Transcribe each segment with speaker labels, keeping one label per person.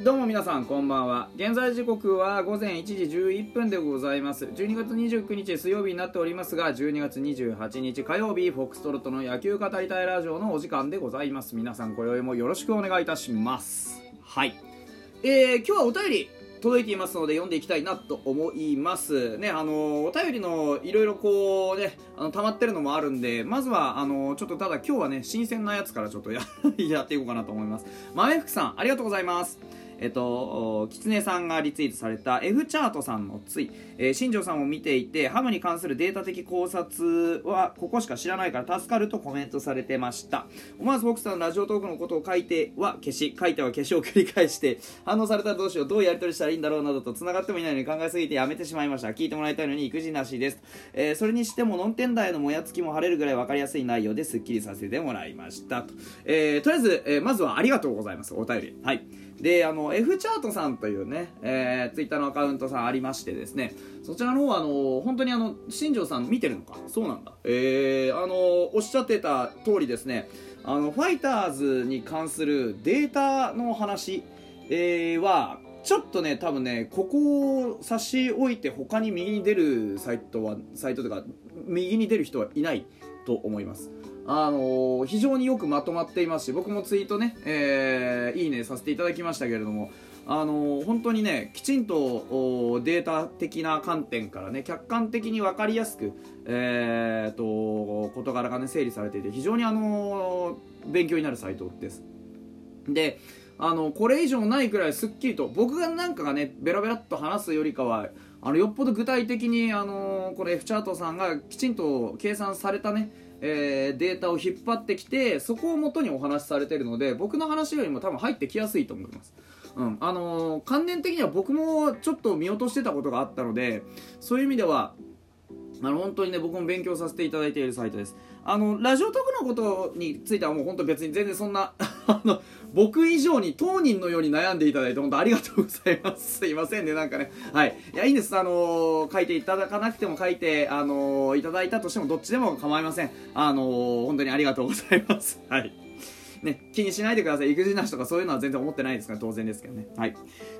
Speaker 1: どうも皆さんこんばんは。現在時刻は午前1時11分でございます。12月29日水曜日になっておりますが12月28日火曜日フォックストロットの野球語りたいラジオのお時間でございます。皆さん今宵もよろしくお願いいたします。はい。えー、今日はお便り届いていますので読んでいきたいなと思います。ねあのお便りのいろいろこうねあの溜まってるのもあるんでまずはあのちょっとただ今日はね新鮮なやつからちょっとや やっていこうかなと思います。豆福さんありがとうございます。えっと、キツネさんがリツイートされた F チャートさんのつい、えー、新庄さんを見ていて、ハムに関するデータ的考察はここしか知らないから助かるとコメントされてました。思わずフォックスさんのラジオトークのことを書いては消し、書いては消しを繰り返して、反応されたらどうしよう、どうやり取りしたらいいんだろうなどと繋がってもいないのに考えすぎてやめてしまいました。聞いてもらいたいのに育児なしです。えー、それにしても、ノンテンダーへのもやつきも晴れるぐらい分かりやすい内容ですっきりさせてもらいましたと。えー、とりあえず、えー、まずはありがとうございます。お便り。はい。であの F チャートさんというね、えー、ツイッターのアカウントさんありましてですねそちらの方はあの本当にあの新庄さん見てるのか？そうなんだ。えー、あのおっしゃってた通りですねあのファイターズに関するデータの話、えー、はちょっとね多分ねここを差し置いて他に右に出るサイトはサイトとか右に出る人はいないと思います。あのー、非常によくまとまっていますし僕もツイートね、えー、いいねさせていただきましたけれどもあのー、本当にねきちんとデータ的な観点からね客観的に分かりやすく、えーと、事柄がね整理されていて非常にあの勉強になるサイトです。であのこれ以上ないくらいすっきりと僕がなんかがねベラベラっと話すよりかはあのよっぽど具体的にあのこれ F チャートさんがきちんと計算されたねえー、データを引っ張ってきてそこをもとにお話しされてるので僕の話よりも多分入ってきやすいと思います、うん。あのー、観念的には僕もちょっと見落としてたことがあったのでそういう意味ではあの本当にね僕も勉強させていただいているサイトですあのラジオトークのことについてはもう本当別に全然そんなあの僕以上に当人のように悩んでいただいて本当ありがとうございますすいませんねなんかねはいいやいいんですあのー、書いていただかなくても書いてあのー、いただいたとしてもど。っちでも構いませんあのー、本当にありがとうございますはいね、気にしないでください意気地なしとかそういうのは全然思ってないですから当然ですけどねはい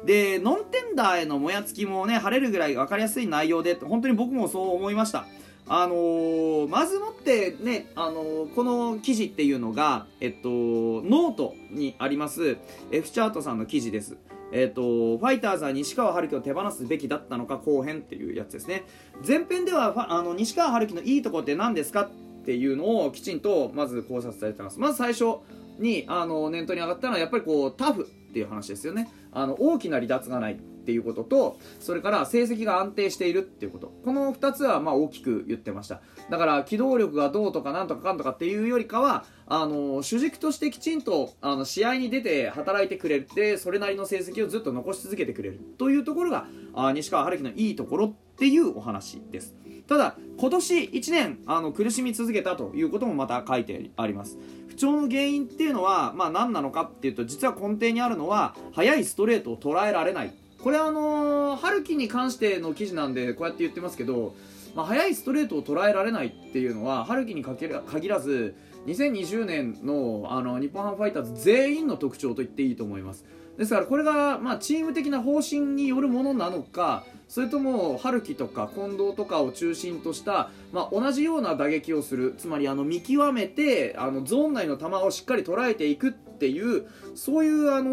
Speaker 1: でノンテンダーへのもやつきもね晴れるぐらい分かりやすい内容で本当に僕もそう思いましたあのー、まずもってね、あのー、この記事っていうのが、えっと、ノートにあります F チャートさんの記事です。えっと、ファイターズは西川春樹を手放すべきだったのか後編っていうやつですね。前編ではあの西川春樹のいいとこって何ですかっていうのをきちんとまず考察されてます。まず最初にあの念頭に上がったのはやっぱりこうタフっていう話ですよね。あの大きな離脱がない。っていうこととそれから成績が安定しているっていうことこの2つはま大きく言ってましただから機動力がどうとかなんとかかんとかっていうよりかはあの主軸としてきちんとあの試合に出て働いてくれてそれなりの成績をずっと残し続けてくれるというところがあ西川春樹のいいところっていうお話ですただ今年1年あの苦しみ続けたということもまた書いてあります調の原因っていうのは、まあ、何なのかっていうと実は根底にあるのは速いストレートを捉えられない。これはあのー、春樹に関しての記事なんでこうやって言ってますけど、まあ、速いストレートを捉えられないっていうのは春樹に限らず2020年のあの日本ハムファイターズ全員の特徴と言っていいと思います。ですからこれが、まあ、チーム的な方針によるものなのかそれとも春樹とか近藤とかを中心とした、まあ、同じような打撃をするつまりあの見極めてあのゾーン内の球をしっかり捉えていくっていうそういう、あの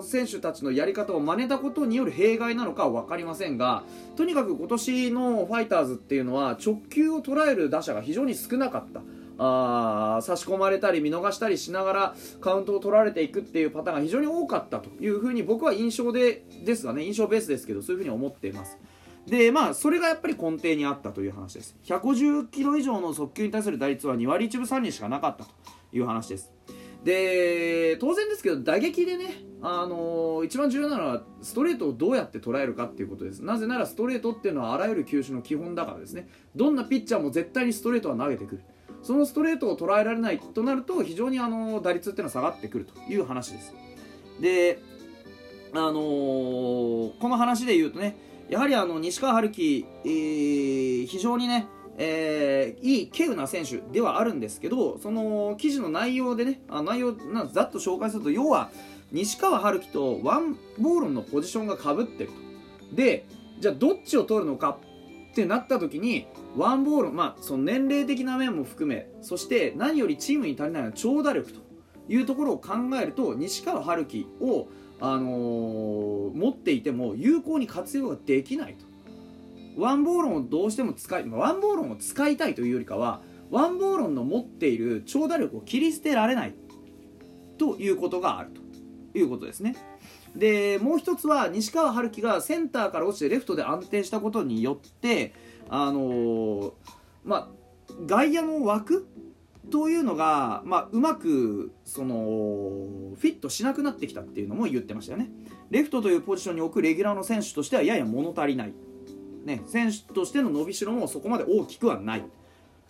Speaker 1: ー、選手たちのやり方を真似たことによる弊害なのかは分かりませんがとにかく今年のファイターズっていうのは直球を捉える打者が非常に少なかった。あ差し込まれたり見逃したりしながらカウントを取られていくっていうパターンが非常に多かったというふうに僕は印象でですがね。印象ベースですけどそういうふうに思っています。でまあそれがやっぱり根底にあったという話です。150キロ以上の速球に対する打率は2割1分3厘しかなかったという話です。で当然ですけど打撃でね、あのー、一番重要なのはストレートをどうやって捉えるかっていうことです。なぜならストレートっていうのはあらゆる球種の基本だからですね。どんなピッチャーも絶対にストレートは投げてくる。そのストレートを捉えられないとなると非常にあの打率っていうのは下がってくるという話です。であのー、この話で言うとねやはりあの西川春樹、えー、非常にねえー、いい稀有な選手ではあるんですけどその記事の内容でねあ内容なざっと紹介すると要は西川春樹とワンボーロンのポジションがかぶってると。でじゃあどっちを取るのかってなった時にワンボールまあその年齢的な面も含めそして何よりチームに足りないのは長打力というところを考えると西川春樹を、あのー、持っていても有効に活用ができないとワンボーロンをどうしても使いワンボーロンを使いたいというよりかはワンボーロンの持っている長打力を切り捨てられないということがあるということですね。でもう一つは西川春樹がセンターから落ちてレフトで安定したことによってあのー、まあ外野の枠というのが、まあ、うまくそのフィットしなくなってきたっていうのも言ってましたよね。レフトというポジションに置くレギュラーの選手としてはやや物足りない、ね、選手としての伸びしろもそこまで大きくはない。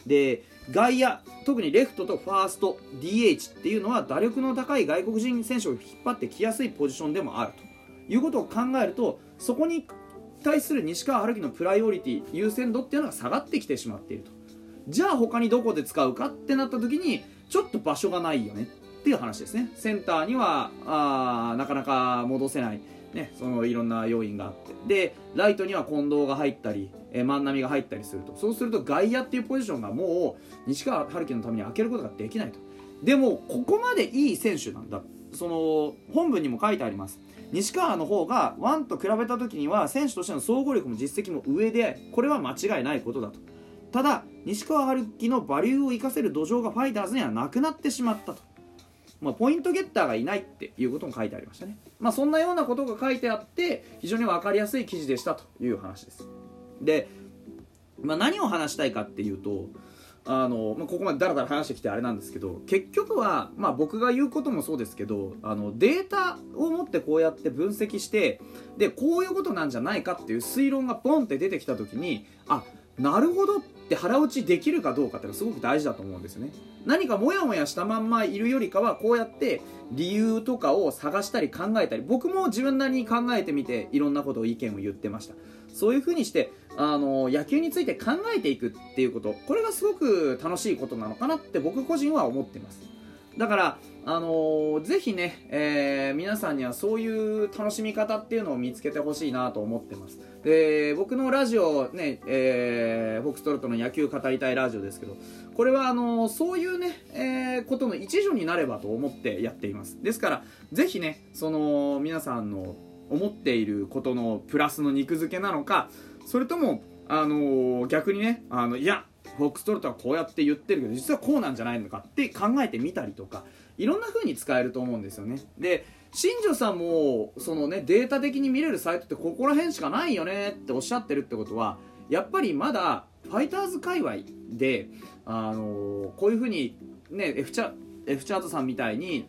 Speaker 1: で外野特にレフトとファースト DH っていうのは打力の高い外国人選手を引っ張ってきやすいポジションでもあると。いうことを考えるとそこに対する西川春樹のプライオリティ優先度っていうのが下がってきてしまっていると。じゃあ他にどこで使うかってなった時にちょっと場所がないよねっていう話ですね。センターにはあなかなか戻せない。ね、そのいろんな要因があって。でライトには近藤が入ったり、えー、万波が入ったりすると。そうすると外野っていうポジションがもう西川春樹のために開けることができないと。でもここまでいい選手なんだ。その本文にも書いてあります。西川の方がワンと比べた時には選手としての総合力も実績も上でこれは間違いないことだと。ただ西川春樹のバリューを生かせる土壌がファイターズにはなくなってしまったと。まあ、ポイントゲッターがいないっていうことも書いてありましたね。まあ、そんなようなことが書いてあって非常に分かりやすい記事でしたという話です。で、まあ、何を話したいかっていうとあの、まあ、ここまでだらだら話してきてあれなんですけど結局は、まあ、僕が言うこともそうですけどあのデータを持ってこうやって分析してでこういうことなんじゃないかっていう推論がポンって出てきた時にあなるほどって腹落ちできるかどうかっていうのはすごく大事だと思うんですよね。何かモヤモヤしたまんまいるよりかはこうやって理由とかを探したり考えたり僕も自分なりに考えてみていろんなことを意見を言ってました。そういうふうにしてあの野球について考えていくっていうことこれがすごく楽しいことなのかなって僕個人は思ってます。だからあのー、ぜひね、えー、皆さんにはそういう楽しみ方っていうのを見つけてほしいなと思ってます。で僕のラジオね、えー、フォクストロットの野球語りたいラジオですけどこれはあのー、そういうね、えー、ことの一助になればと思ってやっています。ですからぜひねその皆さんの思っていることのプラスの肉付けなのかそれともあの逆にねあのいやフォックストロットはこうやって言ってるけど実はこうなんじゃないのかって考えてみたりとかいろんな風に使えると思うんですよね。で新庄さんもそのねデータ的に見れるサイトってここら辺しかないよねっておっしゃってるってことはやっぱりまだファイターズ界隈で、あのー、こういう風にね F チャ F チャートさんみたいに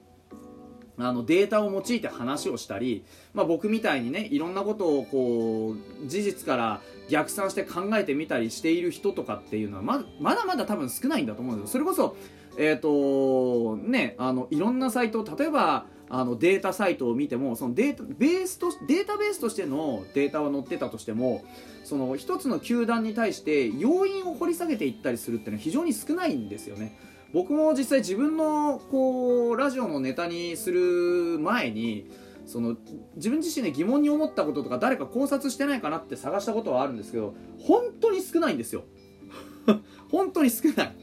Speaker 1: あのデータを用いて話をしたり、まあ、僕みたいにねいろんなことをこう事実から逆算して考えてみたりしている人とかっていうのはままだまだ多分少ないんだと思うんですよ。それこそえ、ー、とねあのいろんなサイト例えばあのデータサイトを見てもそのデータベースとデータベースとしてのデータは載ってたとしてもその一つの球団に対して要因を掘り下げていったりするっていうのは非常に少ないんですよね。僕も実際自分のこうラジオのネタにする前にその自分自身で疑問に思ったこととか誰か考察してないかなって探したことはあるんですけど本当に少ないんですよ。本当に少ない。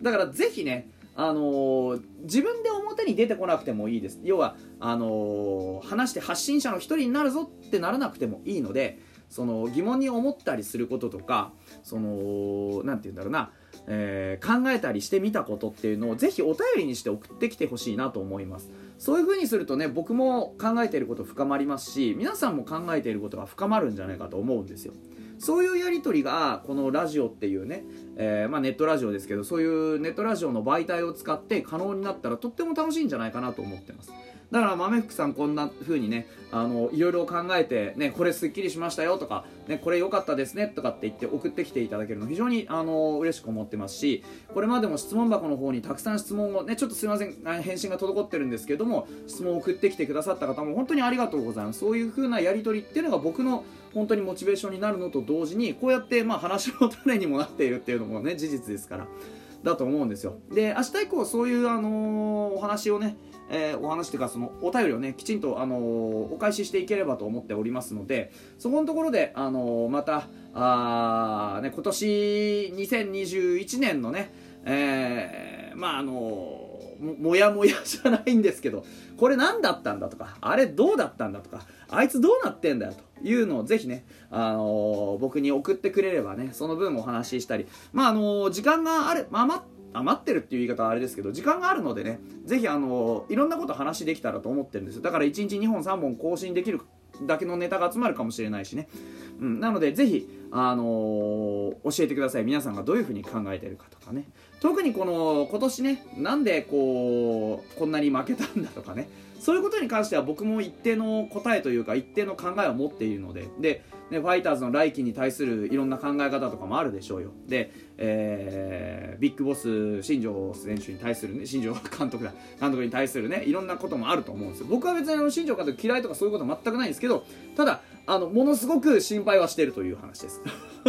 Speaker 1: だからぜひねあのー、自分で表に出てこなくてもいいです。要はあのー、話して発信者の一人になるぞってならなくてもいいのでその疑問に思ったりすることとかその何て言うんだろうな、えー、考えたりしてみたことっていうのをぜひお便りにして送ってきてほしいなと思います。そういう風にするとね僕も考えていること深まりますし皆さんも考えていることが深まるんじゃないかと思うんですよ。そういうやり取りがこのラジオっていうね、えー、まあ、ネットラジオですけどそういうネットラジオの媒体を使って可能になったらとっても楽しいんじゃないかなと思ってます。だから豆福さんこんな風にねあのいろいろ考えてねこれすっきりしましたよとかねこれ良かったですねとかって言って送ってきていただけるの非常にあの嬉しく思ってますしこれまでも質問箱の方にたくさん質問をねちょっとすいません返信が滞ってるんですけども質問を送ってきてくださった方も本当にありがとうございます。そういう風なやり取りっていうのが僕の本当にモチベーションになるのと同時にこうやってまあ話の種にもなっているっていうのもね事実ですから。だと思うんですよ。で明日以降そういう、あのーお話をねえーお話というかそのお便りをねきちんと、あのーお返ししていければと思っておりますのでそこのところで、あのまたあ、ね、今年2021年のね、えまああのもやもやじゃないんですけどこれ何だったんだとかあれどうだったんだとかあいつどうなってんだよというのをぜひね、あのー僕に送ってくれればねその分お話ししたりまああのー時間があるまあ余っ余ってるっていう言い方はあれですけど時間があるのでねぜひあのいろんなこと話できたらと思ってるんですよ。だから1日2本3本更新できるだけのネタが集まるかもしれないしね、うん、なのでぜひあのー教えてください。皆さんがどういうふうに考えてるかとかね。特にこの今年ねなんでこうこんなに負けたんだとかね。そういうことに関しては僕も一定の答えというか一定の考えを持っているので。で、ね、ファイターズの来季に対するいろんな考え方とかもあるでしょうよ。で、えービッグボス新庄選手に対するね新庄監督だ。監督に対するねいろんなこともあると思うんですよ。僕は別に新庄監督嫌いとかそういうこと全くないんですけどただあのものすごく心配はしてるという話です。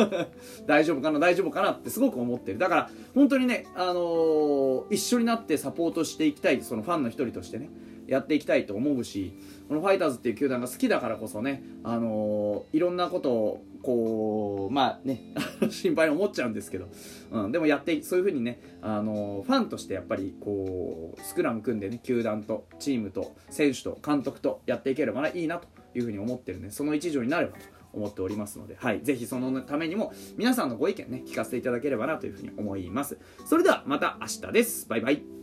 Speaker 1: 大丈夫かな？大丈夫かなってすごく思ってる。だから本当にね、あのー一緒になってサポートしていきたいそのファンの一人としてねやっていきたいと思うしこのファイターズっていう球団が好きだからこそね、あのーいろんなことをこうまあね 心配に思っちゃうんですけど、うん、でもやってそういうふうにね、あのーファンとしてやっぱりこうスクラム組んでね球団とチームと選手と監督とやっていければいいなと。いうふうに思ってるんでその一助になればと思っておりますので、はい、ぜひそのためにも皆さんのご意見ね聞かせていただければなというふうに思います。それではまた明日です。バイバイ。